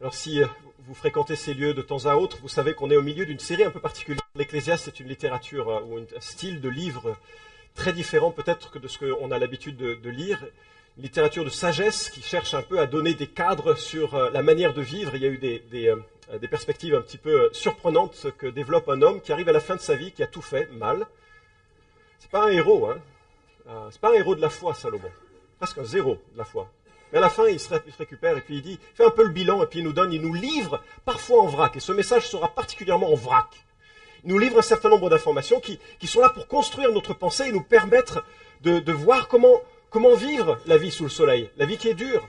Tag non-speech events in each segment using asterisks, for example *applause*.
Alors si euh, vous fréquentez ces lieux de temps à autre, vous savez qu'on est au milieu d'une série un peu particulière. L'Ecclésiaste, c'est une littérature euh, ou un style de livre très différent peut-être que de ce qu'on a l'habitude de, lire. Une littérature de sagesse qui cherche un peu à donner des cadres sur euh, la manière de vivre. Il y a eu des, des perspectives un petit peu surprenantes que développe un homme qui arrive à la fin de sa vie, qui a tout fait mal. C'est pas un héros, hein. C'est pas un héros de la foi, Salomon. Presque un zéro de la foi. Mais à la fin, il se, récupère et puis il dit, il fait un peu le bilan et puis il nous donne, il nous livre parfois en vrac. Et ce message sera particulièrement en vrac. Il nous livre un certain nombre d'informations qui, sont là pour construire notre pensée et nous permettre de, voir comment, vivre la vie sous le soleil, la vie qui est dure.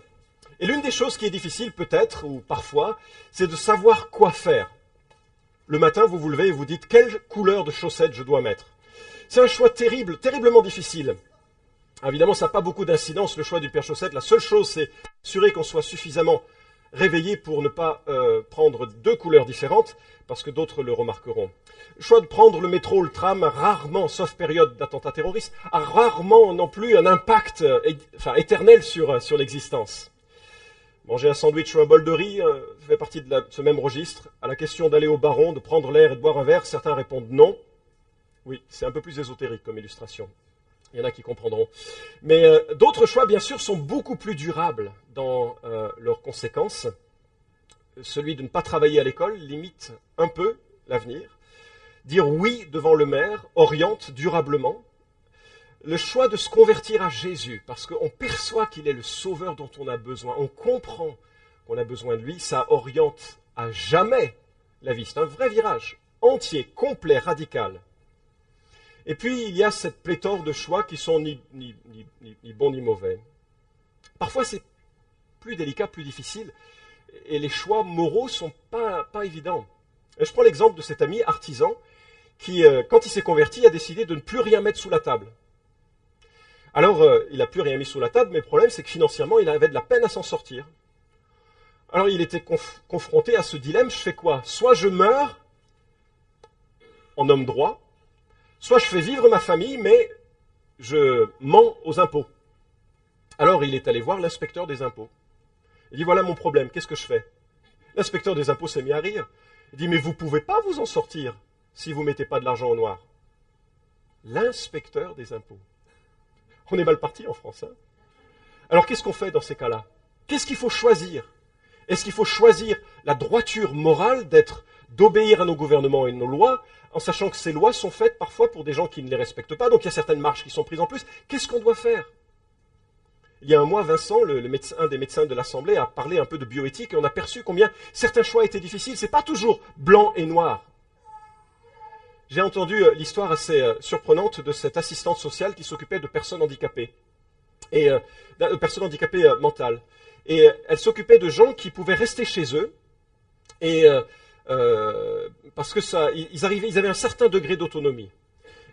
Et l'une des choses qui est difficile peut-être, ou parfois, c'est de savoir quoi faire. Le matin, vous vous levez et vous dites quelle couleur de chaussettes je dois mettre? C'est un choix terrible, terriblement difficile. Évidemment, ça n'a pas beaucoup d'incidence, le choix du paire chaussette. La seule chose, c'est assurer qu'on soit suffisamment réveillé pour ne pas euh, prendre deux couleurs différentes, parce que d'autres le remarqueront. Le choix de prendre le métro ou le tram, rarement, sauf période d'attentat terroriste, a rarement non plus un impact euh, éternel sur, euh, sur l'existence. Manger un sandwich ou un bol de riz fait partie de, ce même registre. À la question d'aller au baron, de prendre l'air et de boire un verre, certains répondent non. Oui, c'est un peu plus ésotérique comme illustration. Il y en a qui comprendront. Mais euh, d'autres choix, bien sûr, sont beaucoup plus durables dans euh, leurs conséquences. Celui de ne pas travailler à l'école limite un peu l'avenir. Dire oui devant le maire oriente durablement. Le choix de se convertir à Jésus, parce qu'on perçoit qu'il est le sauveur dont on a besoin, on comprend qu'on a besoin de lui, ça oriente à jamais la vie. C'est un vrai virage entier, complet, radical. Et puis, il y a cette pléthore de choix qui sont ni, ni, bons ni mauvais. Parfois, c'est plus délicat, plus difficile, et les choix moraux sont pas, pas évidents. je prends l'exemple de cet ami artisan qui, euh, quand il s'est converti, a décidé de ne plus rien mettre sous la table. Alors, euh, il n'a plus rien mis sous la table, mais le problème, c'est que financièrement, il avait de la peine à s'en sortir. Alors, il était confronté à ce dilemme, je fais quoi? Soit je meurs en homme droit, Soit je fais vivre ma famille, mais je mens aux impôts. Alors il est allé voir l'inspecteur des impôts. Il dit voilà mon problème, qu'est-ce que je fais? L'inspecteur des impôts s'est mis à rire. Il dit mais vous ne pouvez pas vous en sortir si vous ne mettez pas de l'argent au noir. L'inspecteur des impôts. On est mal parti en France. Hein Alors qu'est-ce qu'on fait dans ces cas-là? Qu'est-ce qu'il faut choisir? Est-ce qu'il faut choisir la droiture morale d'être d'obéir à nos gouvernements et nos lois, en sachant que ces lois sont faites parfois pour des gens qui ne les respectent pas, donc il y a certaines marches qui sont prises en plus. Qu'est-ce qu'on doit faire? Il y a un mois, Vincent, un des médecins de l'Assemblée, a parlé un peu de bioéthique et on a perçu combien certains choix étaient difficiles. Ce n'est pas toujours blanc et noir. J'ai entendu euh, l'histoire assez euh, surprenante de cette assistante sociale qui s'occupait de personnes handicapées, et euh, de personnes handicapées mentales. Et elle s'occupait de gens qui pouvaient rester chez eux et parce que ça, ils, avaient un certain degré d'autonomie.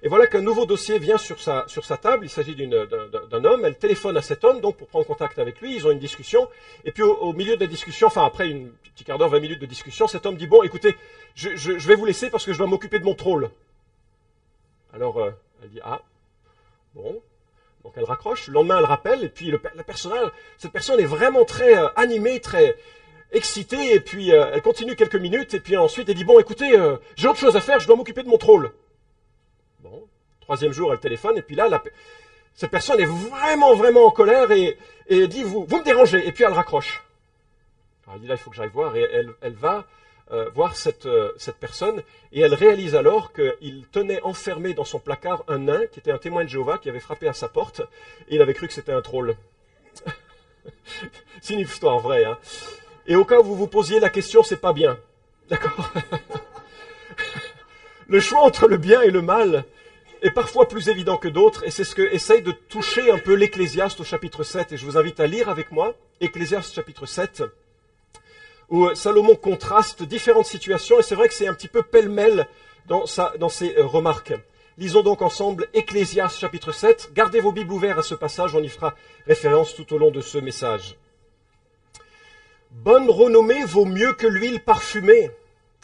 Et voilà qu'un nouveau dossier vient sur sa, table. Il s'agit d'un homme. Elle téléphone à cet homme donc pour prendre contact avec lui. Ils ont une discussion. Et puis au, milieu de la discussion, enfin après une petit quart d'heure, 20 minutes de discussion, cet homme dit bon, écoutez, je, vais vous laisser parce que je dois m'occuper de mon troll. Alors euh, elle dit ah bon. Donc elle raccroche. Le lendemain, elle rappelle. Et puis la cette personne est vraiment très euh, animée, très excitée, et puis euh, elle continue quelques minutes, et puis ensuite elle dit, bon, écoutez, euh, j'ai autre chose à faire, je dois m'occuper de mon troll. Bon, troisième jour, elle téléphone, et puis là, cette personne est vraiment, vraiment en colère, et, et dit, vous, vous me dérangez, et puis elle raccroche. Alors elle dit, là, il faut que j'aille voir, et elle, elle va euh, voir cette, cette personne, et elle réalise alors qu'il tenait enfermé dans son placard un nain, qui était un témoin de Jéhovah, qui avait frappé à sa porte, et il avait cru que c'était un troll. *laughs* C'est une histoire vraie, hein. Et au cas où vous vous posiez la question, c'est pas bien. D'accord *laughs* Le choix entre le bien et le mal est parfois plus évident que d'autres, et c'est ce que essaye de toucher un peu l'Ecclésiaste au chapitre 7. Et je vous invite à lire avec moi Ecclésiaste chapitre 7, où Salomon contraste différentes situations, et c'est vrai que c'est un petit peu pêle-mêle dans, dans ses euh, remarques. Lisons donc ensemble Ecclésiaste chapitre 7. Gardez vos Bibles ouvertes à ce passage, on y fera référence tout au long de ce message. Bonne renommée vaut mieux que l'huile parfumée,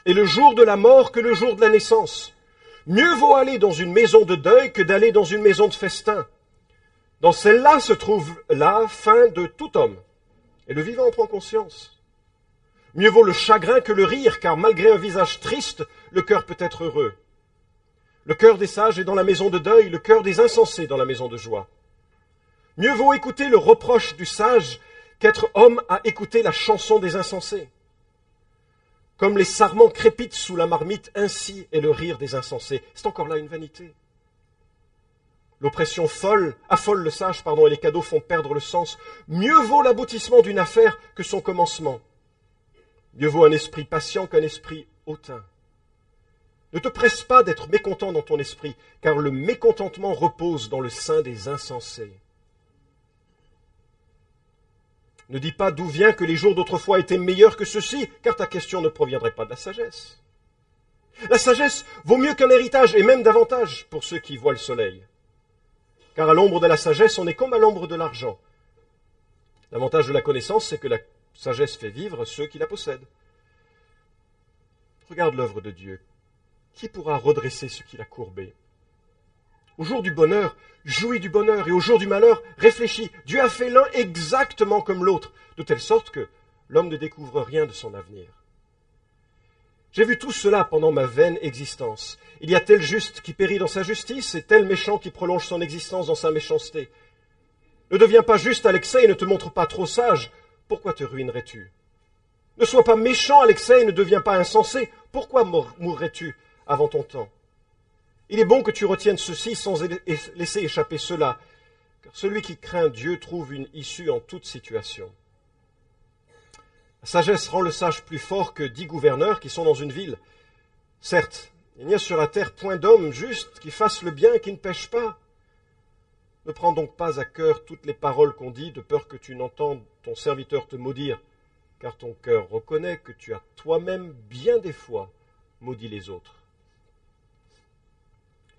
et le jour de la mort que le jour de la naissance. Mieux vaut aller dans une maison de deuil que d'aller dans une maison de festin. Dans celle-là se trouve la fin de tout homme. Et le vivant en prend conscience. Mieux vaut le chagrin que le rire, car malgré un visage triste, le cœur peut être heureux. Le cœur des sages est dans la maison de deuil, le cœur des insensés dans la maison de joie. Mieux vaut écouter le reproche du sage qu'être homme à écouter la chanson des insensés. Comme les sarments crépitent sous la marmite, ainsi est le rire des insensés. C'est encore là une vanité. L'oppression folle affole le sage, pardon, et les cadeaux font perdre le sens. Mieux vaut l'aboutissement d'une affaire que son commencement. Mieux vaut un esprit patient qu'un esprit hautain. Ne te presse pas d'être mécontent dans ton esprit, car le mécontentement repose dans le sein des insensés. Ne dis pas d'où vient que les jours d'autrefois étaient meilleurs que ceux-ci, car ta question ne proviendrait pas de la sagesse. La sagesse vaut mieux qu'un héritage, et même davantage pour ceux qui voient le soleil. Car à l'ombre de la sagesse, on est comme à l'ombre de l'argent. L'avantage de la connaissance, c'est que la sagesse fait vivre ceux qui la possèdent. Regarde l'œuvre de Dieu. Qui pourra redresser ce qu'il a courbé? Au jour du bonheur, jouis du bonheur, et au jour du malheur, réfléchis. Dieu a fait l'un exactement comme l'autre, de telle sorte que l'homme ne découvre rien de son avenir. J'ai vu tout cela pendant ma vaine existence. Il y a tel juste qui périt dans sa justice, et tel méchant qui prolonge son existence dans sa méchanceté. Ne deviens pas juste, Alexei, et ne te montre pas trop sage. Pourquoi te ruinerais-tu? Ne sois pas méchant, Alexei, et ne deviens pas insensé. Pourquoi mourrais-tu avant ton temps? Il est bon que tu retiennes ceci sans laisser échapper cela, car celui qui craint Dieu trouve une issue en toute situation. La sagesse rend le sage plus fort que dix gouverneurs qui sont dans une ville. Certes, il n'y a sur la terre point d'homme juste qui fasse le bien et qui ne pêche pas. Ne prends donc pas à cœur toutes les paroles qu'on dit, de peur que tu n'entendes ton serviteur te maudire, car ton cœur reconnaît que tu as toi-même bien des fois maudit les autres.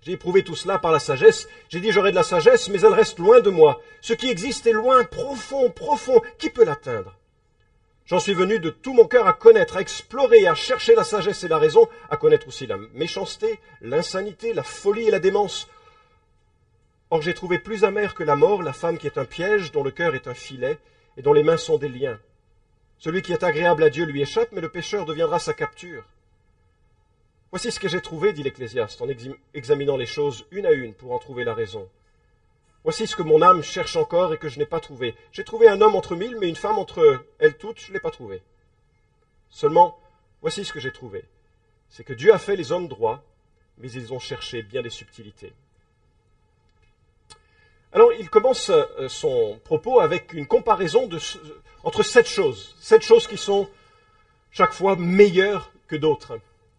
J'ai éprouvé tout cela par la sagesse. J'ai dit j'aurai de la sagesse, mais elle reste loin de moi. Ce qui existe est loin, profond, profond. Qui peut l'atteindre? J'en suis venu de tout mon cœur à connaître, à explorer, à chercher la sagesse et la raison, à connaître aussi la méchanceté, l'insanité, la folie et la démence. Or j'ai trouvé plus amère que la mort la femme qui est un piège, dont le cœur est un filet, et dont les mains sont des liens. Celui qui est agréable à Dieu lui échappe, mais le pécheur deviendra sa capture. Voici ce que j'ai trouvé, dit l'Ecclésiaste, en examinant les choses une à une pour en trouver la raison. Voici ce que mon âme cherche encore et que je n'ai pas trouvé. J'ai trouvé un homme entre mille, mais une femme entre elles toutes, je ne l'ai pas trouvé. Seulement, voici ce que j'ai trouvé. C'est que Dieu a fait les hommes droits, mais ils ont cherché bien des subtilités. Alors, il commence euh, son propos avec une comparaison entre sept choses, sept choses qui sont chaque fois meilleures que d'autres.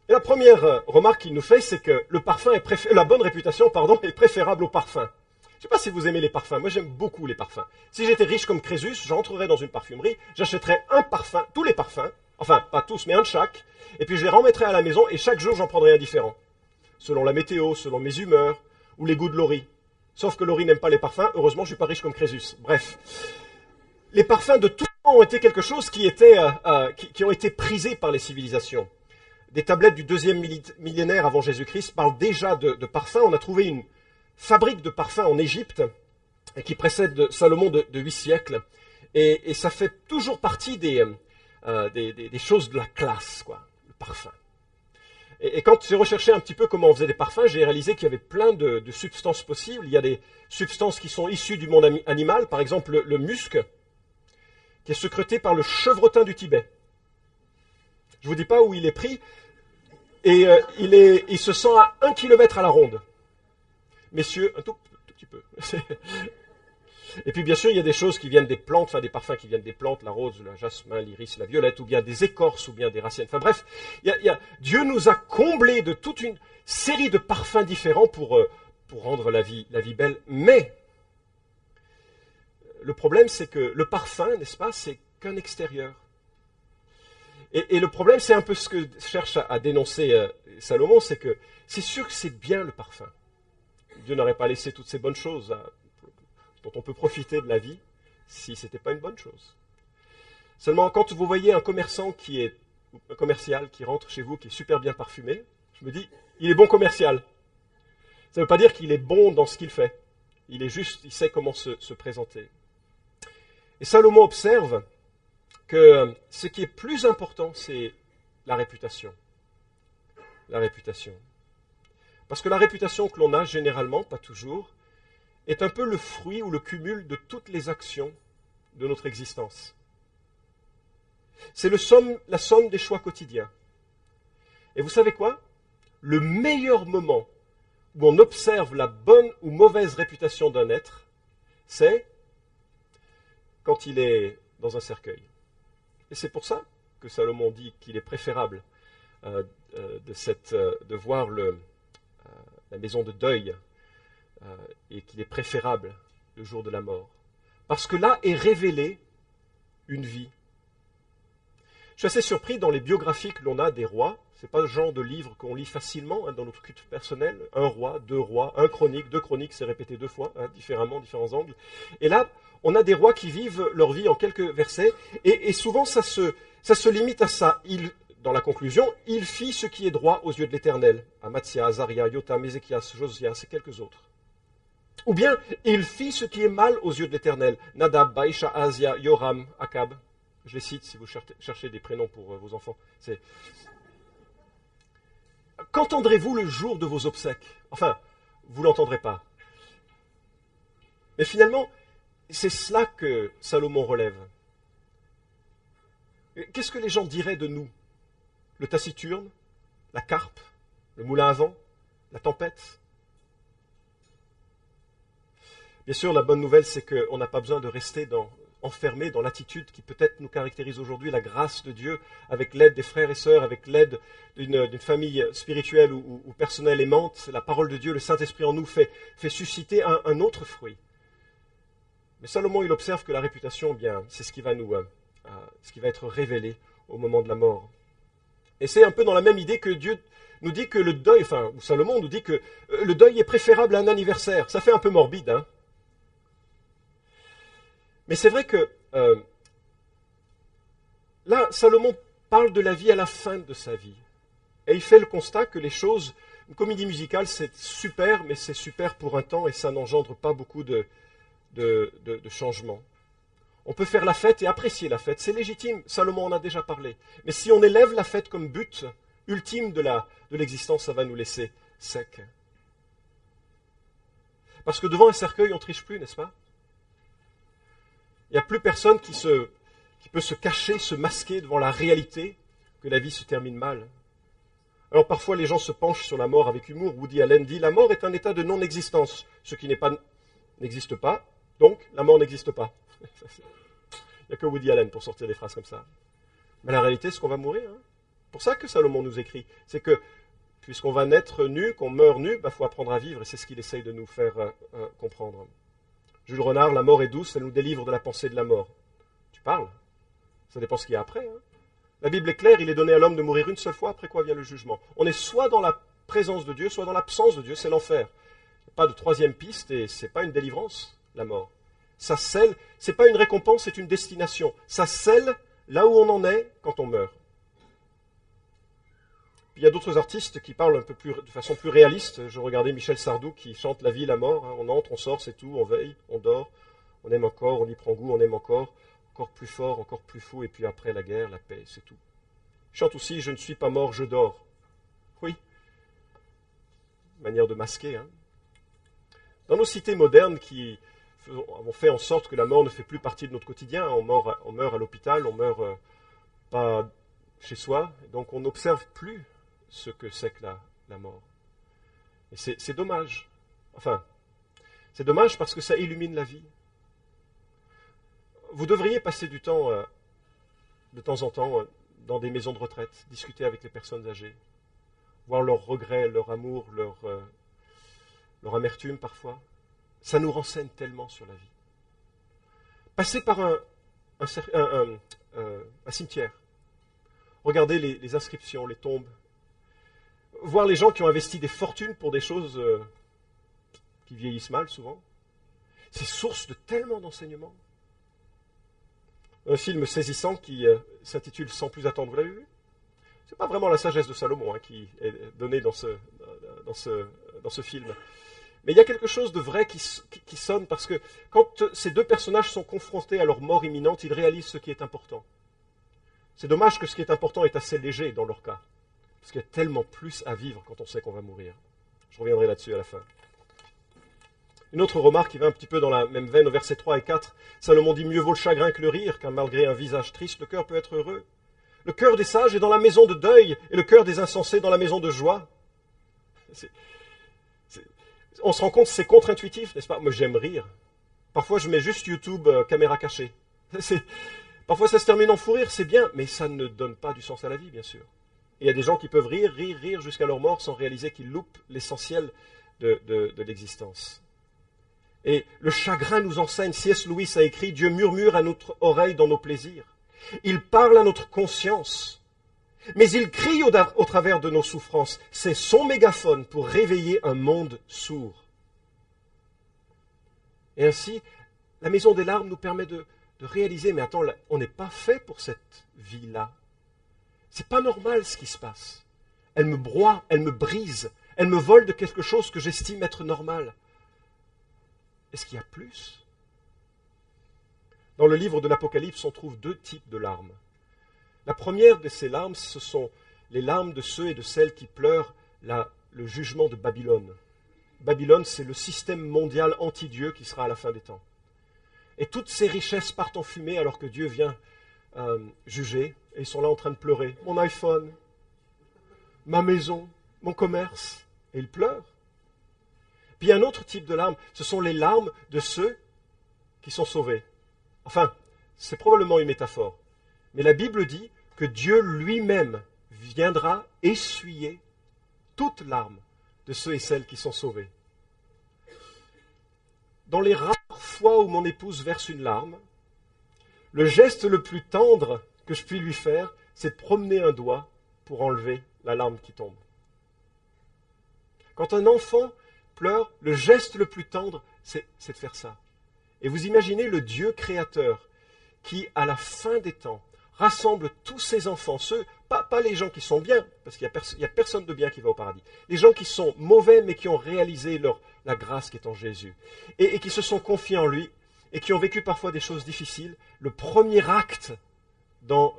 Et la première euh, remarque qu'il nous fait, c'est que le parfum est la bonne réputation pardon, est préférable au parfum. Je ne sais pas si vous aimez les parfums. Moi, j'aime beaucoup les parfums. Si j'étais riche comme Crésus, j'entrerais dans une parfumerie, j'achèterais un parfum, tous les parfums, enfin, pas tous, mais un de chaque, et puis je les remettrais à la maison, et chaque jour, j'en prendrais un différent. Selon la météo, selon mes humeurs, ou les goûts de Laurie. Sauf que Laurie n'aime pas les parfums, heureusement, je suis pas riche comme Crésus. Bref. Les parfums de tout temps ont été quelque chose qui, était, euh, euh, qui ont été prisés par les civilisations des tablettes du deuxième millénaire avant Jésus-Christ parlent déjà de, parfums. On a trouvé une fabrique de parfums en Égypte qui précède Salomon de, huit siècles. Et, ça fait toujours partie euh, des, choses de la classe, quoi, le parfum. Et, quand j'ai recherché un petit peu comment on faisait des parfums, j'ai réalisé qu'il y avait plein de, substances possibles. Il y a des substances qui sont issues du monde animal, par exemple le, le musc, qui est secrété par le chevretin du Tibet. Je ne vous dis pas où il est pris. Et euh, il, se sent à un kilomètre à la ronde. Messieurs, un tout, petit peu. *laughs* Et puis bien sûr, il y a des choses qui viennent des plantes, enfin des parfums qui viennent des plantes, la rose, le jasmin, l'iris, la violette, ou bien des écorces, ou bien des racines. Enfin bref, Dieu nous a comblés de toute une série de parfums différents pour, euh, rendre la vie belle. Mais le problème, c'est que le parfum, n'est-ce pas, c'est qu'un extérieur. Et, le problème, c'est un peu ce que cherche à, dénoncer euh, Salomon, c'est que c'est sûr que c'est bien le parfum. Dieu n'aurait pas laissé toutes ces bonnes choses dont on peut profiter de la vie si ce n'était pas une bonne chose. Seulement, quand vous voyez un commerçant qui est un commercial qui rentre chez vous, qui est super bien parfumé, je me dis, il est bon commercial. Ça ne veut pas dire qu'il est bon dans ce qu'il fait. Il est juste, il sait comment se présenter. Et Salomon observe que ce qui est plus important, c'est la réputation. La réputation. Parce que la réputation que l'on a, généralement, pas toujours, est un peu le fruit ou le cumul de toutes les actions de notre existence. C'est la somme des choix quotidiens. Et vous savez quoi? Le meilleur moment où on observe la bonne ou mauvaise réputation d'un être, c'est quand il est dans un cercueil. Et c'est pour ça que Salomon dit qu'il est préférable euh, euh, de, euh, de, voir la maison de deuil et qu'il est préférable le jour de la mort. Parce que là est révélée une vie. Je suis assez surpris dans les biographies que l'on a des rois. Ce n'est pas le genre de livre qu'on lit facilement hein, dans notre culte personnel. Un roi, deux rois, un chronique, deux chroniques, c'est répété deux fois, hein, différemment, différents angles. Et là, on a des rois qui vivent leur vie en quelques versets, et, souvent ça se, ça se, limite à ça. Il, dans la conclusion, il fit ce qui est droit aux yeux de l'Éternel. Amatzia, Azaria, Yotam, Ézéchias, Josias et quelques autres. Ou bien, il fit ce qui est mal aux yeux de l'Éternel. Nadab, Baïcha, Azia, Yoram, Akab. Je les cite si vous cherchez des prénoms pour euh, vos enfants. Qu'entendrez-vous le jour de vos obsèques? Enfin, vous l'entendrez pas. Mais finalement, c'est cela que Salomon relève. Qu'est-ce que les gens diraient de nous? Le taciturne La carpe Le moulin à vent La tempête? Bien sûr, la bonne nouvelle, c'est qu'on n'a pas besoin de rester enfermé dans l'attitude qui peut-être nous caractérise aujourd'hui, la grâce de Dieu, avec l'aide des frères et sœurs, avec l'aide d'une famille spirituelle ou, personnelle aimante. La parole de Dieu, le Saint-Esprit en nous fait, susciter un autre fruit. Mais Salomon, il observe que la réputation, eh bien, c'est ce qui va nous, euh, euh, ce qui va être révélé au moment de la mort. Et c'est un peu dans la même idée que Dieu nous dit que le deuil, enfin, ou Salomon nous dit que euh, le deuil est préférable à un anniversaire. Ça fait un peu morbide, hein. Mais c'est vrai que là, Salomon parle de la vie à la fin de sa vie. Et il fait le constat que les choses, une comédie musicale, c'est super, mais c'est super pour un temps et ça n'engendre pas beaucoup de, de, changement. On peut faire la fête et apprécier la fête, c'est légitime, Salomon en a déjà parlé. Mais si on élève la fête comme but ultime de l'existence, ça va nous laisser secs. Parce que devant un cercueil, on ne triche plus, n'est-ce pas? Il n'y a plus personne qui, peut se cacher, se masquer devant la réalité que la vie se termine mal. Alors parfois les gens se penchent sur la mort avec humour. Woody Allen dit la mort est un état de non-existence, ce qui n'existe pas, donc, la mort n'existe pas. *laughs* Il n'y a que Woody Allen pour sortir des phrases comme ça. Mais la réalité, c'est qu'on va mourir. Hein. pour ça que Salomon nous écrit. C'est que, puisqu'on va naître nu, qu'on meurt nu, il bah, faut apprendre à vivre. Et c'est ce qu'il essaye de nous faire euh, euh, comprendre. Jules Renard, la mort est douce, elle nous délivre de la pensée de la mort. Tu parles? Ça dépend ce qu'il y a après. Hein. La Bible est claire, il est donné à l'homme de mourir une seule fois, après quoi vient le jugement. On est soit dans la présence de Dieu, soit dans l'absence de Dieu, c'est l'enfer. Pas de troisième piste et ce n'est pas une délivrance la mort. Ça scelle, c'est pas une récompense, c'est une destination. Ça scelle là où on en est quand on meurt. Il y a d'autres artistes qui parlent un peu plus, de façon plus réaliste. Je regardais Michel Sardou qui chante La vie, la mort. Hein. On entre, on sort, c'est tout, on veille, on dort, on aime encore, on y prend goût, on aime encore, encore plus fort, encore plus fou, et puis après la guerre, la paix, c'est tout. Il chante aussi Je ne suis pas mort, je dors. Oui. Manière de masquer. Hein. Dans nos cités modernes qui avons fait en sorte que la mort ne fait plus partie de notre quotidien. On meurt, on meurt à l'hôpital, on meurt euh, pas chez soi. Donc on n'observe plus ce que c'est que la, mort. Et c'est dommage. Enfin, c'est dommage parce que ça illumine la vie. Vous devriez passer du temps, euh, de temps en temps, euh, dans des maisons de retraite, discuter avec les personnes âgées, voir leurs regrets, leur amour, leur, leur amertume parfois. Ça nous renseigne tellement sur la vie. Passer par un, cimetière, regarder les, inscriptions, les tombes, voir les gens qui ont investi des fortunes pour des choses euh, qui vieillissent mal souvent, c'est source de tellement d'enseignements. Un film saisissant qui euh, s'intitule Sans plus attendre, vous l'avez vu? Ce n'est pas vraiment la sagesse de Salomon hein, qui est donnée dans ce, dans ce, dans ce film. Mais il y a quelque chose de vrai qui, sonne parce que quand ces deux personnages sont confrontés à leur mort imminente, ils réalisent ce qui est important. C'est dommage que ce qui est important est assez léger dans leur cas, parce qu'il y a tellement plus à vivre quand on sait qu'on va mourir. Je reviendrai là-dessus à la fin. Une autre remarque qui va un petit peu dans la même veine au verset 3 et 4. Salomon dit Mieux vaut le chagrin que le rire, car malgré un visage triste, le cœur peut être heureux. Le cœur des sages est dans la maison de deuil, et le cœur des insensés dans la maison de joie. on se rend compte, c'est contre-intuitif, n'est-ce pas? Moi, j'aime rire. Parfois, je mets juste YouTube euh, caméra cachée. *laughs* Parfois, ça se termine en fou rire, c'est bien, mais ça ne donne pas du sens à la vie, bien sûr. Il y a des gens qui peuvent rire, rire, rire jusqu'à leur mort sans réaliser qu'ils loupent l'essentiel de l'existence. Et le chagrin nous enseigne, C.S. Lewis a écrit, Dieu murmure à notre oreille dans nos plaisirs. Il parle à notre conscience. Mais il crie au, travers de nos souffrances. C'est son mégaphone pour réveiller un monde sourd. Et ainsi, la maison des larmes nous permet de, de réaliser, mais attends, on n'est pas fait pour cette vie-là. C'est pas normal ce qui se passe. Elle me broie, elle me brise, elle me vole de quelque chose que j'estime être normal. Est-ce qu'il y a plus? Dans le livre de l'Apocalypse, on trouve deux types de larmes. La première de ces larmes, ce sont les larmes de ceux et de celles qui pleurent le jugement de Babylone. Babylone, c'est le système mondial anti-Dieu qui sera à la fin des temps. Et toutes ces richesses partent en fumée alors que Dieu vient euh, juger, et ils sont là en train de pleurer. Mon iPhone, ma maison, mon commerce, et ils pleurent. Puis un autre type de larmes, ce sont les larmes de ceux qui sont sauvés. Enfin, c'est probablement une métaphore. Mais la Bible dit que Dieu lui-même viendra essuyer toutes larmes de ceux et celles qui sont sauvés. Dans les rares fois où mon épouse verse une larme, le geste le plus tendre que je puis lui faire, c'est de promener un doigt pour enlever la larme qui tombe. Quand un enfant pleure, le geste le plus tendre, c'est de faire ça. Et vous imaginez le Dieu créateur qui, à la fin des temps, rassemble tous ses enfants, ceux, pas, les gens qui sont bien, parce qu'il n'y a, personne de bien qui va au paradis, les gens qui sont mauvais mais qui ont réalisé la grâce qui est en Jésus, et qui se sont confiés en lui, et qui ont vécu parfois des choses difficiles. Le premier acte dans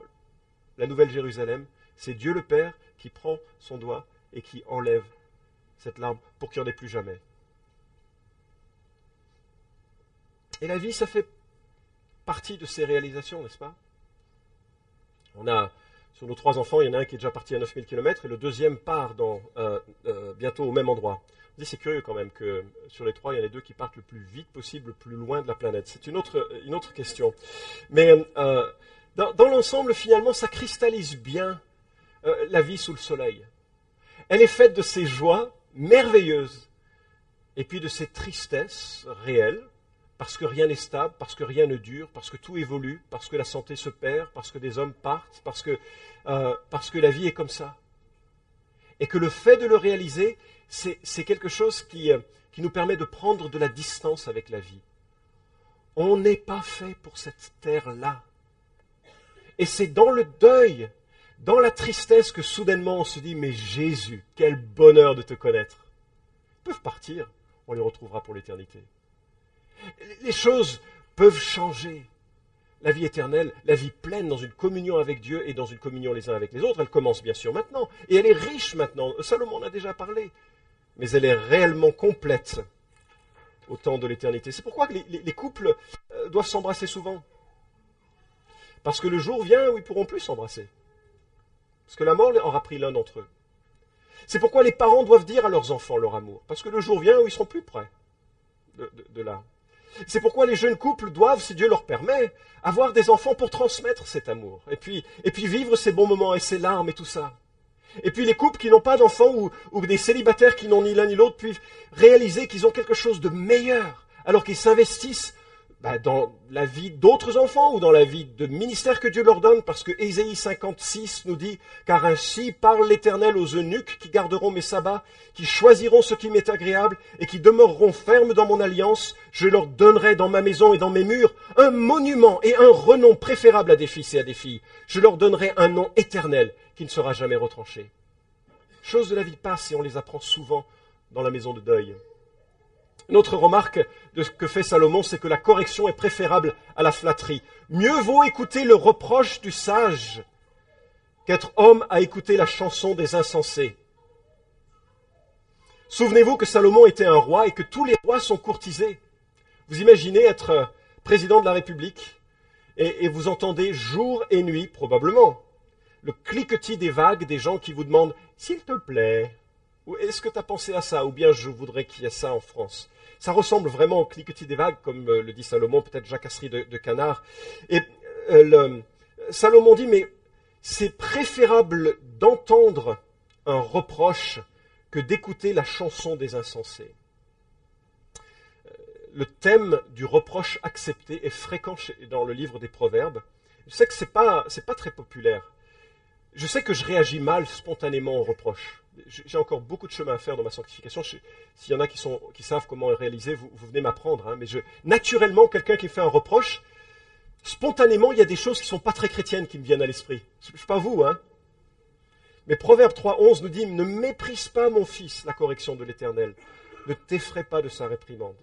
la Nouvelle Jérusalem, c'est Dieu le Père qui prend son doigt et qui enlève cette larme, pour qu'il n'y en ait plus jamais. Et la vie, ça fait partie de ces réalisations, n'est-ce pas? On a, sur nos trois enfants, il y en a un qui est déjà parti à 9000 km et le deuxième part euh, euh, bientôt au même endroit. C'est curieux quand même que sur les trois, il y en a deux qui partent le plus vite possible, le plus loin de la planète. C'est une autre, une autre question. Mais euh, dans, l'ensemble, finalement, ça cristallise bien la vie sous le soleil. Elle est faite de ces joies merveilleuse, et puis de cette tristesse réelle, parce que rien n'est stable, parce que rien ne dure, parce que tout évolue, parce que la santé se perd, parce que des hommes partent, parce que, euh, parce que la vie est comme ça. Et que le fait de le réaliser, c'est quelque chose qui, euh, qui nous permet de prendre de la distance avec la vie. On n'est pas fait pour cette terre-là. Et c'est dans le deuil dans la tristesse que soudainement on se dit, mais Jésus, quel bonheur de te connaître. Ils peuvent partir, on les retrouvera pour l'éternité. Les choses peuvent changer. La vie éternelle, la vie pleine dans une communion avec Dieu et dans une communion les uns avec les autres, elle commence bien sûr maintenant. Et elle est riche maintenant. Salomon en a déjà parlé. Mais elle est réellement complète au temps de l'éternité. C'est pourquoi les, les couples euh, doivent s'embrasser souvent. Parce que le jour vient où ils pourront plus s'embrasser. Parce que la mort aura pris l'un d'entre eux. C'est pourquoi les parents doivent dire à leurs enfants leur amour. Parce que le jour vient où ils seront plus près de, là. C'est pourquoi les jeunes couples doivent, si Dieu leur permet, avoir des enfants pour transmettre cet amour. Et puis vivre ces bons moments et ces larmes et tout ça. Et puis les couples qui n'ont pas d'enfants ou, des célibataires qui n'ont ni l'un ni l'autre puissent réaliser qu'ils ont quelque chose de meilleur alors qu'ils s'investissent bah, dans la vie d'autres enfants ou dans la vie de ministère que Dieu leur donne, parce que Ésaïe 56 nous dit, car ainsi parle l'Éternel aux eunuques qui garderont mes sabbats, qui choisiront ce qui m'est agréable et qui demeureront fermes dans mon alliance, je leur donnerai dans ma maison et dans mes murs un monument et un renom préférable à des fils et à des filles. Je leur donnerai un nom éternel qui ne sera jamais retranché. Choses de la vie passent et on les apprend souvent dans la maison de deuil. Une autre remarque de ce que fait Salomon, c'est que la correction est préférable à la flatterie. Mieux vaut écouter le reproche du sage qu'être homme à écouter la chanson des insensés. Souvenez-vous que Salomon était un roi et que tous les rois sont courtisés. Vous imaginez être président de la République et, et vous entendez jour et nuit, probablement, le cliquetis des vagues des gens qui vous demandent S'il te plaît, est-ce que tu as pensé à ça Ou bien je voudrais qu'il y ait ça en France. Ça ressemble vraiment au cliquetis des vagues, comme euh, le dit Salomon, peut-être jacasserie de, de canard. Et euh, Salomon dit, mais c'est préférable d'entendre un reproche que d'écouter la chanson des insensés. Euh, le thème du reproche accepté est fréquent dans le livre des Proverbes. Je sais que ce n'est pas très populaire. Je sais que je réagis mal spontanément aux reproches j'ai encore beaucoup de chemin à faire dans ma sanctification. S'il y en a qui, savent comment réaliser, vous, venez m'apprendre. Hein. mais naturellement, quelqu'un qui fait un reproche, spontanément, il y a des choses qui ne sont pas très chrétiennes qui me viennent à l'esprit. Je ne pas vous, hein. Mais Proverbe 3.11 nous dit, ne méprise pas mon fils la correction de l'Éternel. Ne t'effraie pas de sa réprimande.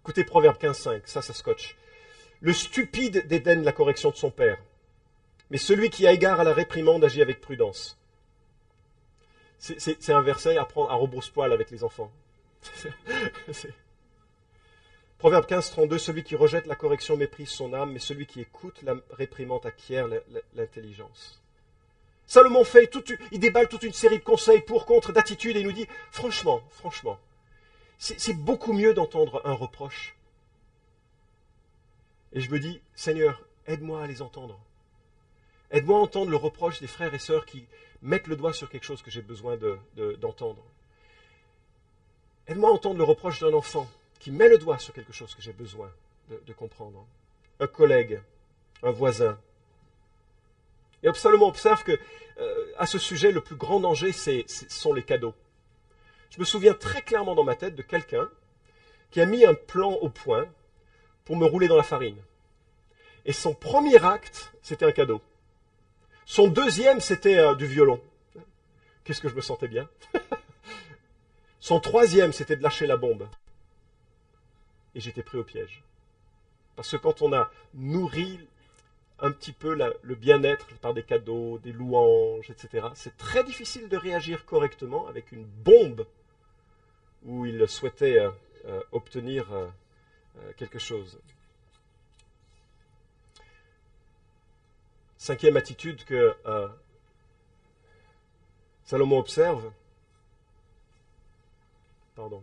Écoutez Proverbe 15.5, ça, ça scotche. Le stupide dédaigne la correction de son père, mais celui qui a égard à la réprimande agit avec prudence. C'est un verset à prendre à rebrousse-poil avec les enfants. *laughs* Proverbe 15, 32, celui qui rejette la correction méprise son âme, mais celui qui écoute la réprimande acquiert l'intelligence. Salomon fait tout, il déballe toute une série de conseils pour, contre, d'attitudes, et nous dit, franchement, franchement, c'est beaucoup mieux d'entendre un reproche. Et je me dis, Seigneur, aide-moi à les entendre. Aide-moi à entendre le reproche des frères et sœurs qui, mettre le doigt sur quelque chose que j'ai besoin d'entendre. Aide-moi à entendre le reproche d'un enfant qui met le doigt sur quelque chose que j'ai besoin de, comprendre. Un collègue, un voisin. Et Salomon observe que euh, à ce sujet, le plus grand danger, ce sont les cadeaux. Je me souviens très clairement dans ma tête de quelqu'un qui a mis un plan au point pour me rouler dans la farine. Et son premier acte, c'était un cadeau. Son deuxième, c'était euh, du violon. Qu'est-ce que je me sentais bien. *laughs* Son troisième, c'était de lâcher la bombe. Et j'étais pris au piège. Parce que quand on a nourri un petit peu le bien-être par des cadeaux, des louanges, etc., c'est très difficile de réagir correctement avec une bombe où il souhaitait euh, euh, obtenir quelque chose. Cinquième attitude que euh, Salomon observe. Pardon.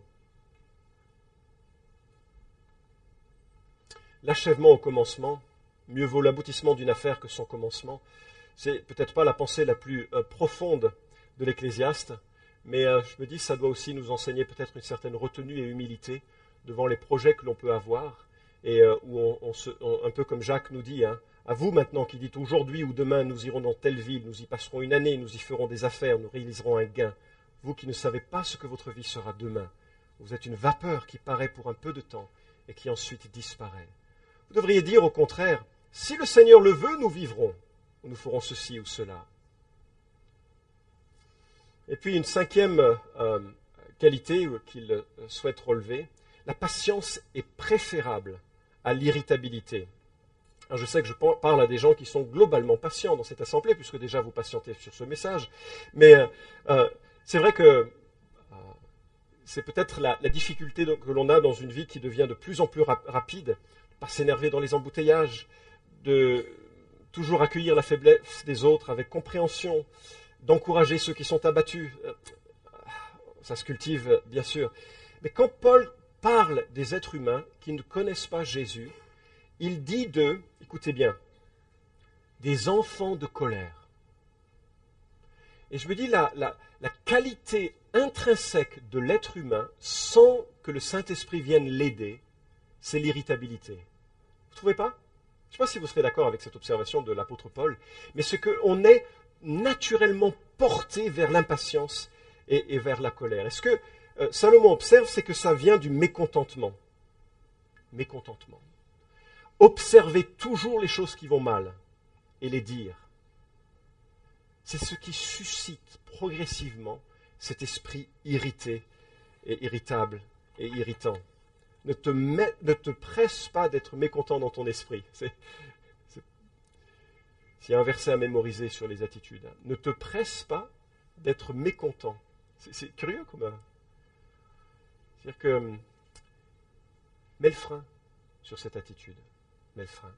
L'achèvement au commencement, mieux vaut l'aboutissement d'une affaire que son commencement. C'est peut-être pas la pensée la plus euh, profonde de l'Ecclésiaste, mais euh, je me dis ça doit aussi nous enseigner peut-être une certaine retenue et humilité devant les projets que l'on peut avoir, et où on, se, un peu comme Jacques nous dit, hein, à vous maintenant qui dites aujourd'hui ou demain nous irons dans telle ville, nous y passerons une année, nous y ferons des affaires, nous réaliserons un gain. Vous qui ne savez pas ce que votre vie sera demain, vous êtes une vapeur qui paraît pour un peu de temps et qui ensuite disparaît. Vous devriez dire au contraire, si le Seigneur le veut, nous vivrons, ou nous ferons ceci ou cela. Et puis une cinquième euh, qualité qu'il souhaite relever, la patience est préférable à l'irritabilité je sais que je parle à des gens qui sont globalement patients dans cette assemblée, puisque déjà vous patientez sur ce message, mais euh, euh, c'est vrai que euh, c'est peut-être la, difficulté que l'on a dans une vie qui devient de plus en plus rapide, de pas s'énerver dans les embouteillages, de toujours accueillir la faiblesse des autres avec compréhension, d'encourager ceux qui sont abattus. Ça se cultive, bien sûr. Mais quand Paul parle des êtres humains qui ne connaissent pas Jésus, il dit d'eux, écoutez bien, des enfants de colère. Et je me dis, la, la, qualité intrinsèque de l'être humain, sans que le Saint-Esprit vienne l'aider, c'est l'irritabilité. Vous ne trouvez pas? Je ne sais pas si vous serez d'accord avec cette observation de l'apôtre Paul, mais c'est qu'on est naturellement porté vers l'impatience et, vers la colère. est ce que euh, Salomon observe, c'est que ça vient du mécontentement. Mécontentement. Observer toujours les choses qui vont mal et les dire. C'est ce qui suscite progressivement cet esprit irrité et irritable et irritant. Ne te, presse pas d'être mécontent dans ton esprit. *laughs* A un verset à mémoriser sur les attitudes, ne te presse pas d'être mécontent. C'est curieux comme. Euh, c'est-à-dire que. Mets le frein sur cette attitude. Frein.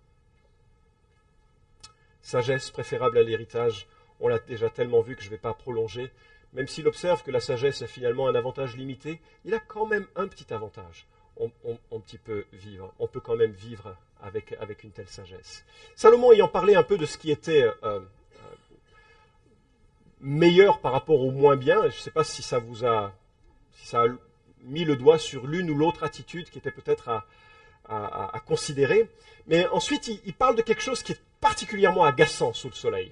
Sagesse préférable à l'héritage, on l'a déjà tellement vu que je ne vais pas prolonger. Même s'il observe que la sagesse a finalement un avantage limité, il a quand même un petit avantage. On, peut quand même vivre avec, une telle sagesse. Salomon ayant parlé un peu de ce qui était euh, euh, meilleur par rapport au moins bien, je ne sais pas si ça vous a, a mis le doigt sur l'une ou l'autre attitude qui était peut-être à, à, considérer, mais ensuite il, parle de quelque chose qui est particulièrement agaçant sous le soleil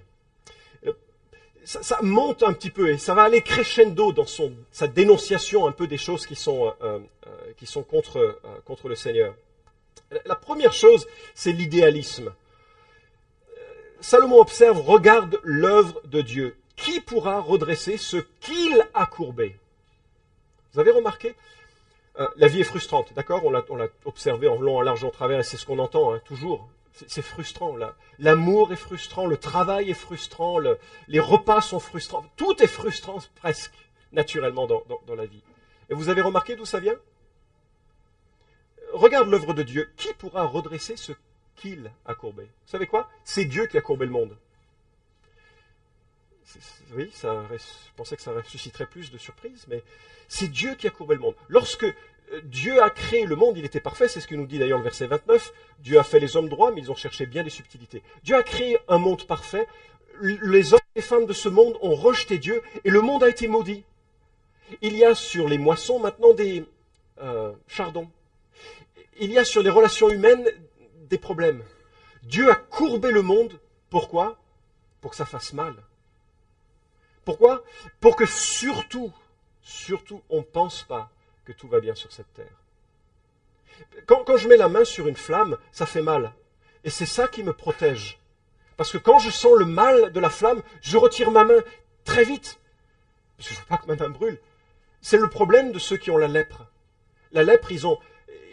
ça, monte un petit peu et ça va aller crescendo dans son, sa dénonciation un peu des choses qui sont, euh, euh, qui sont contre, euh, contre le Seigneur. La première chose, c'est l'idéalisme. Salomon observe, regarde l'œuvre de Dieu. Qui pourra redresser ce qu'il a courbé? Vous avez remarqué? La vie est frustrante, d'accord On l'a observé en long, en large, en travers, et c'est ce qu'on entend hein, toujours. C'est frustrant. L'amour est frustrant, le travail est frustrant, les repas sont frustrants. Tout est frustrant presque, naturellement, dans, la vie. Et vous avez remarqué d'où ça vient? Regarde l'œuvre de Dieu. Qui pourra redresser ce qu'il a courbé? Vous savez quoi? C'est Dieu qui a courbé le monde. Oui, je pensais que ça susciterait plus de surprises, mais c'est Dieu qui a courbé le monde. Lorsque Dieu a créé le monde, il était parfait, c'est ce que nous dit d'ailleurs le verset 29. Dieu a fait les hommes droits, mais ils ont cherché bien des subtilités. Dieu a créé un monde parfait. Les hommes et les femmes de ce monde ont rejeté Dieu et le monde a été maudit. Il y a sur les moissons maintenant des euh, chardons. Il y a sur les relations humaines des problèmes. Dieu a courbé le monde. Pourquoi? Pour que ça fasse mal. Pourquoi Pour que surtout, surtout, on ne pense pas que tout va bien sur cette terre. Quand, je mets la main sur une flamme, ça fait mal. Et c'est ça qui me protège. Parce que quand je sens le mal de la flamme, je retire ma main très vite. Parce que je ne veux pas que ma main brûle. C'est le problème de ceux qui ont la lèpre. La lèpre, ils ont,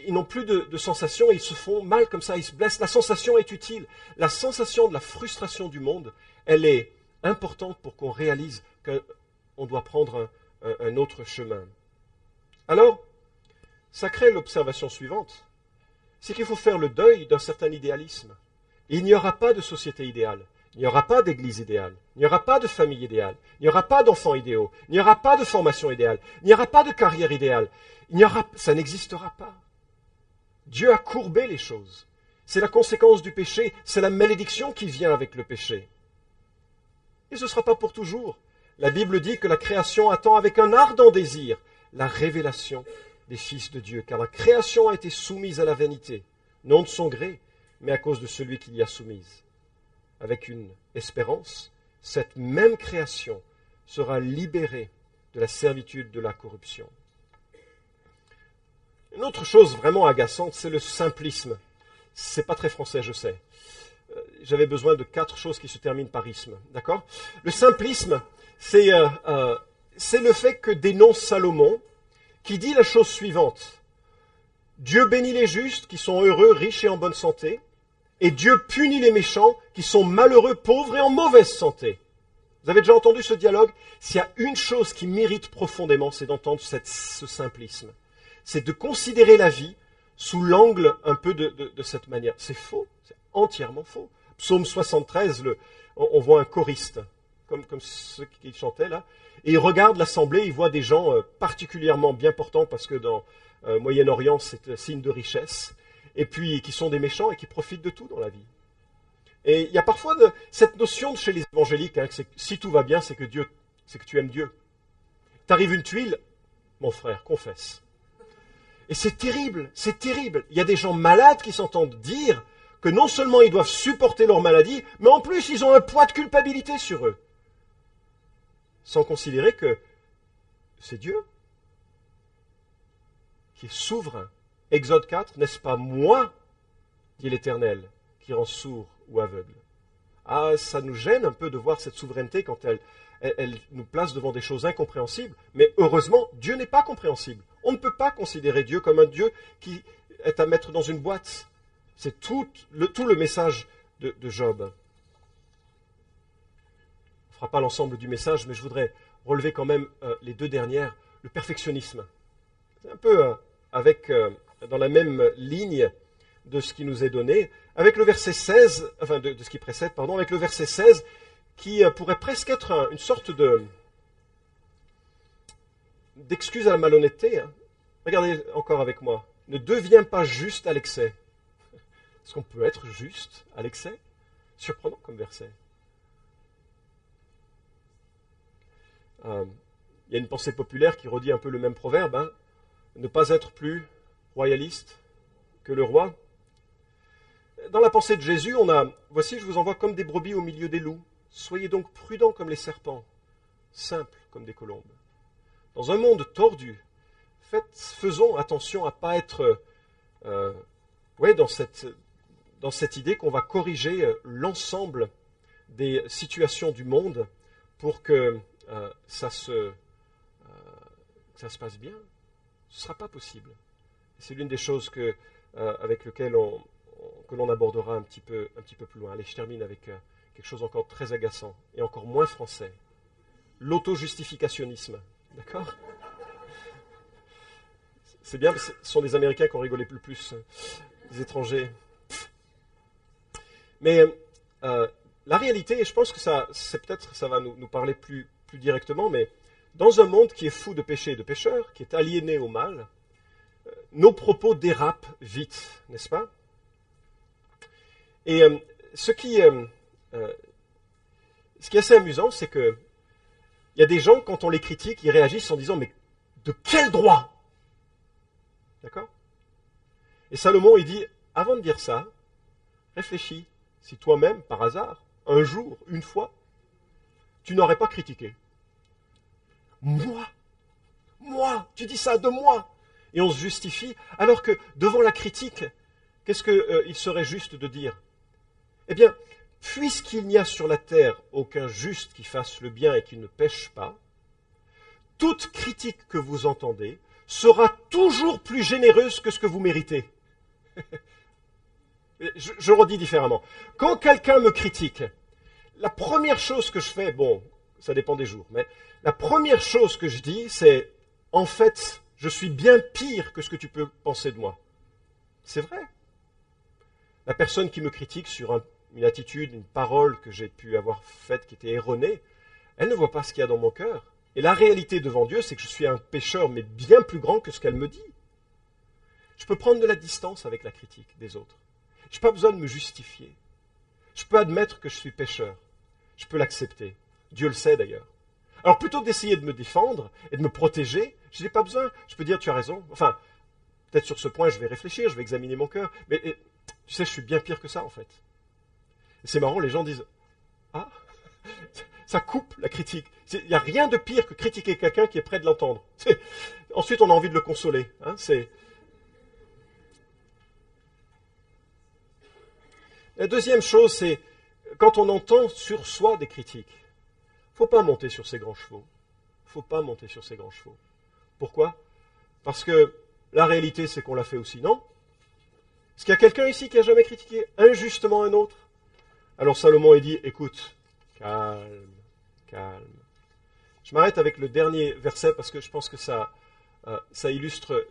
ils n'ont plus de, de sensation et ils se font mal comme ça, ils se blessent. La sensation est utile. La sensation de la frustration du monde, elle est importante pour qu'on réalise qu'on doit prendre un autre chemin. Alors, ça crée l'observation suivante, c'est qu'il faut faire le deuil d'un certain idéalisme. Il n'y aura pas de société idéale, il n'y aura pas d'église idéale, il n'y aura pas de famille idéale, il n'y aura pas d'enfants idéaux, il n'y aura pas de formation idéale, il n'y aura pas de carrière idéale, ça n'existera pas. Dieu a courbé les choses. C'est la conséquence du péché, c'est la malédiction qui vient avec le péché. Et ce ne sera pas pour toujours. La Bible dit que la création attend avec un ardent désir la révélation des fils de Dieu, car la création a été soumise à la vanité, non de son gré, mais à cause de celui qui l'y a soumise. Avec une espérance, cette même création sera libérée de la servitude de la corruption. Une autre chose vraiment agaçante, c'est le simplisme. C'est pas très français, je sais. J'avais besoin de quatre choses qui se terminent par isme. D'accord? Le simplisme, c'est euh, euh, c'est le fait que dénonce Salomon, qui dit la chose suivante. Dieu bénit les justes qui sont heureux, riches et en bonne santé, et Dieu punit les méchants qui sont malheureux, pauvres et en mauvaise santé. Vous avez déjà entendu ce dialogue? S'il y a une chose qui mérite profondément, c'est d'entendre ce simplisme. C'est de considérer la vie sous l'angle un peu de, cette manière. C'est faux, c'est entièrement faux. Psaume 73, on, voit un choriste, comme, ceux qui chantaient là, et il regarde l'assemblée, il voit des gens euh, particulièrement bien portants, parce que dans euh, Moyen-Orient, c'est un signe de richesse, et puis qui sont des méchants et qui profitent de tout dans la vie. Et il y a parfois cette notion chez les évangéliques, hein, que si tout va bien, c'est que Dieu, c'est que tu aimes Dieu. T'arrives une tuile, mon frère, confesse. Et c'est terrible, c'est terrible. Il y a des gens malades qui s'entendent dire que non seulement ils doivent supporter leur maladie, mais en plus ils ont un poids de culpabilité sur eux sans considérer que c'est Dieu qui est souverain. Exode 4, n'est-ce pas moi, dit l'Éternel, qui rend sourd ou aveugle? Ah, ça nous gêne un peu de voir cette souveraineté quand elle, elle, nous place devant des choses incompréhensibles, mais heureusement, Dieu n'est pas compréhensible. On ne peut pas considérer Dieu comme un Dieu qui est à mettre dans une boîte. C'est tout le, message de, Job. fera pas l'ensemble du message, mais je voudrais relever quand même euh, les deux dernières. Le perfectionnisme. C'est un peu euh, euh, dans la même ligne de ce qui nous est donné, avec le verset 16, enfin de, ce qui précède, pardon, avec le verset 16, qui pourrait presque être une sorte de d'excuse à la malhonnêteté. Hein. Regardez encore avec moi. Ne deviens pas juste à l'excès. Est-ce qu'on peut être juste à l'excès Surprenant comme verset. Euh, il y a une pensée populaire qui redit un peu le même proverbe, hein. ne pas être plus royaliste que le roi. Dans la pensée de Jésus, on a, voici, je vous envoie comme des brebis au milieu des loups. Soyez donc prudents comme les serpents, simples comme des colombes. Dans un monde tordu, faisons attention à ne pas être euh, ouais, dans, cette, dans cette idée qu'on va corriger euh, l'ensemble des situations du monde pour que euh, ça, se, ça se passe bien. Ce ne sera pas possible. C'est l'une des choses que, avec lesquelles on, que l'on abordera un petit, peu, un petit peu plus loin. Allez, je termine avec quelque chose encore très agaçant et encore moins français. L'auto-justificationnisme. D'accord? C'est bien, ce sont les Américains qui ont rigolé le plus, les étrangers. Mais euh, la réalité, et je pense que ça, c'est peut-être, ça va nous, parler plus, plus directement, mais dans un monde qui est fou de péché et de pécheurs, qui est aliéné au mal, euh, nos propos dérapent vite, n'est-ce pas? Et euh, ce, qui, ce qui est assez amusant, c'est que il y a des gens, quand on les critique, ils réagissent en disant Mais de quel droit? D'accord? Et Salomon, il dit, avant de dire ça, réfléchis si toi-même, par hasard, un jour, une fois, tu n'aurais pas critiqué. Moi Moi Tu dis ça de moi Et on se justifie, alors que devant la critique, qu'est-ce qu'il euh, serait juste de dire? Eh bien, puisqu'il n'y a sur la terre aucun juste qui fasse le bien et qui ne pêche pas, toute critique que vous entendez sera toujours plus généreuse que ce que vous méritez. *laughs* je, je, redis différemment. Quand quelqu'un me critique, la première chose que je fais, bon, ça dépend des jours, mais la première chose que je dis, c'est en fait, je suis bien pire que ce que tu peux penser de moi. C'est vrai. La personne qui me critique sur une attitude, une parole que j'ai pu avoir faite qui était erronée, elle ne voit pas ce qu'il y a dans mon cœur. Et la réalité devant Dieu, c'est que je suis un pécheur, mais bien plus grand que ce qu'elle me dit. Je peux prendre de la distance avec la critique des autres. Je n'ai pas besoin de me justifier. Je peux admettre que je suis pécheur. Je peux l'accepter. Dieu le sait d'ailleurs. Alors plutôt que d'essayer de me défendre et de me protéger, je n'ai pas besoin. Je peux dire tu as raison. Enfin, peut-être sur ce point, je vais réfléchir, je vais examiner mon cœur. Mais tu sais, je suis bien pire que ça en fait. C'est marrant, les gens disent Ah *laughs* ça coupe la critique. Il n'y a rien de pire que critiquer quelqu'un qui est prêt de l'entendre. Ensuite, on a envie de le consoler. Hein, la deuxième chose, c'est quand on entend sur soi des critiques, il ne faut pas monter sur ses grands chevaux. Il ne faut pas monter sur ses grands chevaux. Pourquoi? Parce que la réalité, c'est qu'on l'a fait aussi, non? Est-ce qu'il y a quelqu'un ici qui a jamais critiqué injustement un autre? Alors Salomon, il dit, écoute, calme, calme. Je m'arrête avec le dernier verset parce que je pense que ça, euh, ça illustre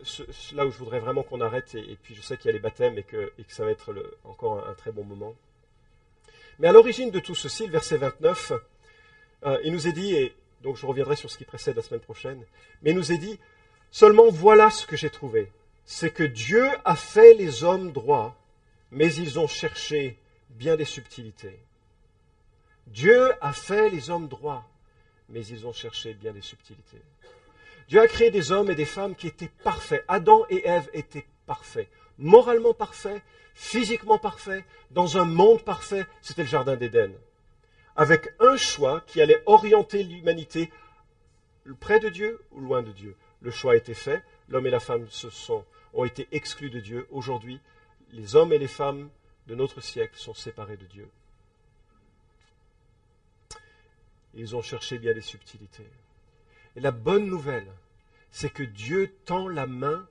là où je voudrais vraiment qu'on arrête. Et, puis je sais qu'il y a les baptêmes et que, ça va être encore un, très bon moment. Mais à l'origine de tout ceci, le verset 29, euh, il nous est dit, et donc je reviendrai sur ce qui précède la semaine prochaine, mais il nous est dit, seulement voilà ce que j'ai trouvé. C'est que Dieu a fait les hommes droits, mais ils ont cherché bien des subtilités. Dieu a fait les hommes droits, mais ils ont cherché bien des subtilités. Dieu a créé des hommes et des femmes qui étaient parfaits. Adam et Ève étaient parfaits, moralement parfaits, physiquement parfaits, dans un monde parfait. C'était le Jardin d'Éden. Avec un choix qui allait orienter l'humanité près de Dieu ou loin de Dieu. Le choix a été fait. L'homme et la femme se sont, ont été exclus de Dieu. Aujourd'hui, les hommes et les femmes de notre siècle sont séparés de Dieu. Ils ont cherché bien des subtilités. Et la bonne nouvelle, c'est que Dieu tend la main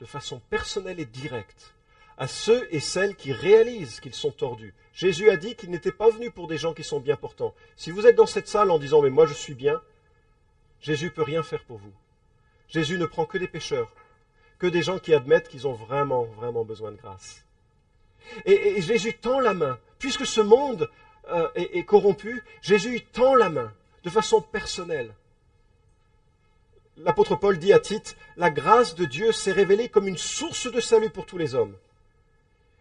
de façon personnelle et directe à ceux et celles qui réalisent qu'ils sont tordus. Jésus a dit qu'il n'était pas venu pour des gens qui sont bien portants. Si vous êtes dans cette salle en disant mais moi je suis bien, Jésus peut rien faire pour vous. Jésus ne prend que des pécheurs, que des gens qui admettent qu'ils ont vraiment, vraiment besoin de grâce. Et, Jésus tend la main. Puisque ce monde euh, est, est, corrompu, Jésus tend la main de façon personnelle. L'apôtre Paul dit à Tite, la grâce de Dieu s'est révélée comme une source de salut pour tous les hommes.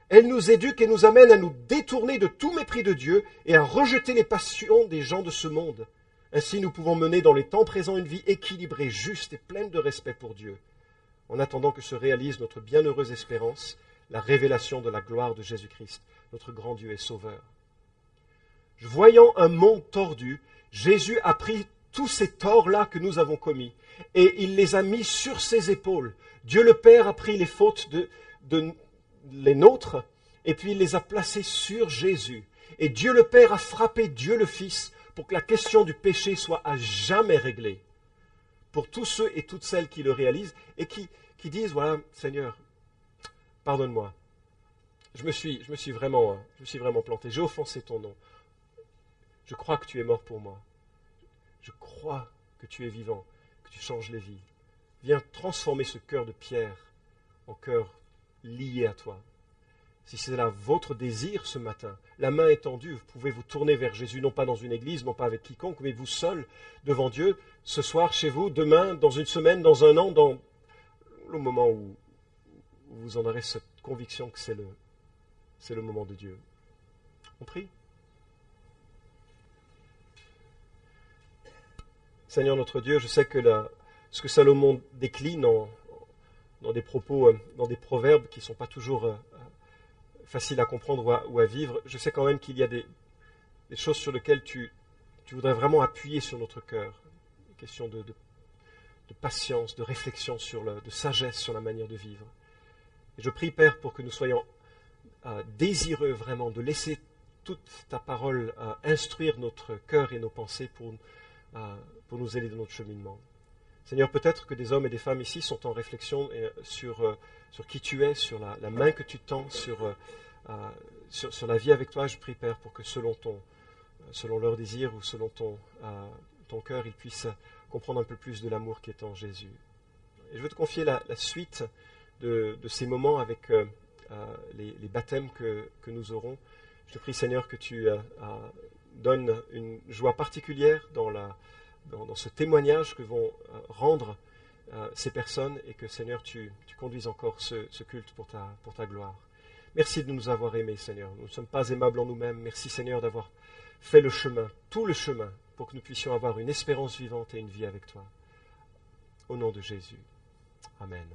Elle nous éduque et nous amène à nous détourner de tout mépris de Dieu et à rejeter les passions des gens de ce monde. Ainsi, nous pouvons mener dans les temps présents une vie équilibrée, juste et pleine de respect pour Dieu, en attendant que se réalise notre bienheureuse espérance, la révélation de la gloire de Jésus-Christ, notre grand Dieu et Sauveur. Voyant un monde tordu, Jésus a pris tous ces torts-là que nous avons commis et il les a mis sur ses épaules. Dieu le Père a pris les fautes de, les nôtres et puis il les a placées sur Jésus. Et Dieu le Père a frappé Dieu le Fils pour que la question du péché soit à jamais réglée. Pour tous ceux et toutes celles qui le réalisent et qui, disent, voilà, Seigneur, pardonne-moi. Je me suis, je me suis vraiment, je me suis vraiment planté. J'ai offensé ton nom. Je crois que tu es mort pour moi. Je crois que tu es vivant, que tu changes les vies. Viens transformer ce cœur de pierre en cœur lié à toi. Si c'est là votre désir ce matin, la main étendue, vous pouvez vous tourner vers Jésus, non pas dans une église, non pas avec quiconque, mais vous seul devant Dieu, ce soir chez vous, demain, dans une semaine, dans un an, dans le moment où vous en aurez cette conviction que c'est le, c'est le moment de Dieu. On prie Seigneur notre Dieu, je sais que ce que Salomon décline dans des propos, euh, dans des proverbes qui ne sont pas toujours euh, facile à comprendre ou à, vivre, je sais quand même qu'il y a des, choses sur lesquelles tu, voudrais vraiment appuyer sur notre cœur. Une question de, patience, de réflexion, sur de sagesse sur la manière de vivre. Et je prie, Père, pour que nous soyons euh, désireux vraiment de laisser toute ta parole instruire notre cœur et nos pensées pour, pour nous aider dans notre cheminement. Seigneur, peut-être que des hommes et des femmes ici sont en réflexion sur, sur qui tu es, sur la, main que tu tends, sur euh, sur, la vie avec toi, je prie, Père, pour que selon, ton, euh, selon leur désir ou selon ton, euh, ton cœur, ils puissent comprendre un peu plus de l'amour qui est en Jésus. Et je veux te confier la, suite de, ces moments avec les, baptêmes que, nous aurons. Je te prie, Seigneur, que tu donnes une joie particulière dans, la, dans, ce témoignage que vont rendre ces personnes et que, Seigneur, tu, tu conduises encore ce, ce culte pour ta, pour ta gloire. Merci de nous avoir aimés, Seigneur. Nous ne sommes pas aimables en nous-mêmes. Merci, Seigneur, d'avoir fait le chemin, tout le chemin, pour que nous puissions avoir une espérance vivante et une vie avec toi. Au nom de Jésus. Amen.